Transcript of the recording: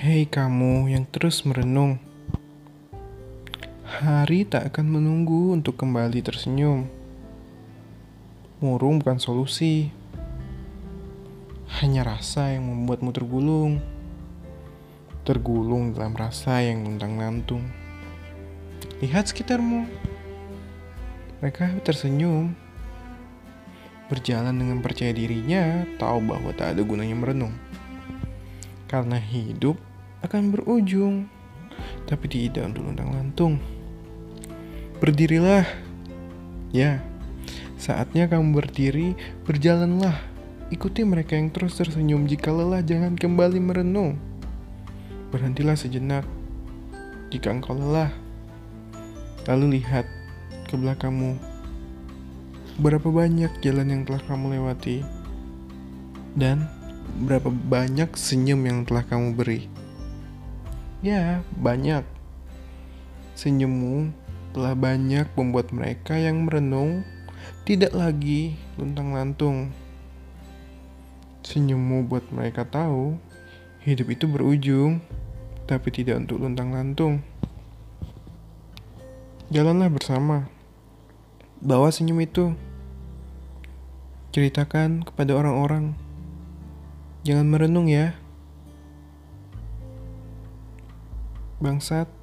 Hei kamu yang terus merenung, hari tak akan menunggu untuk kembali tersenyum. Murung bukan solusi, hanya rasa yang membuatmu tergulung. Tergulung dalam rasa yang luntang-lantung. Lihat sekitarmu, mereka tersenyum. Berjalan dengan percaya dirinya, tahu bahwa tak ada gunanya merenung. Karena hidup akan berujung, tapi tidak untuk luntang-lantung. Berdirilah. Ya, saatnya kamu berdiri, berjalanlah. Ikuti mereka yang terus tersenyum. Jika lelah, jangan kembali merenung. Berhentilah sejenak. Jika engkau lelah, lalu lihat ke belakangmu. Berapa banyak jalan yang telah kamu lewati, dan berapa banyak senyum yang telah kamu beri. Ya, banyak. Senyummu telah banyak membuat mereka yang merenung tidak lagi luntang-lantung. Senyummu buat mereka tahu hidup itu berujung, tapi tidak untuk luntang-lantung. Jalanlah bersama. Bawa senyum itu. Ceritakan kepada orang-orang. Jangan merenung ya. Bangsat.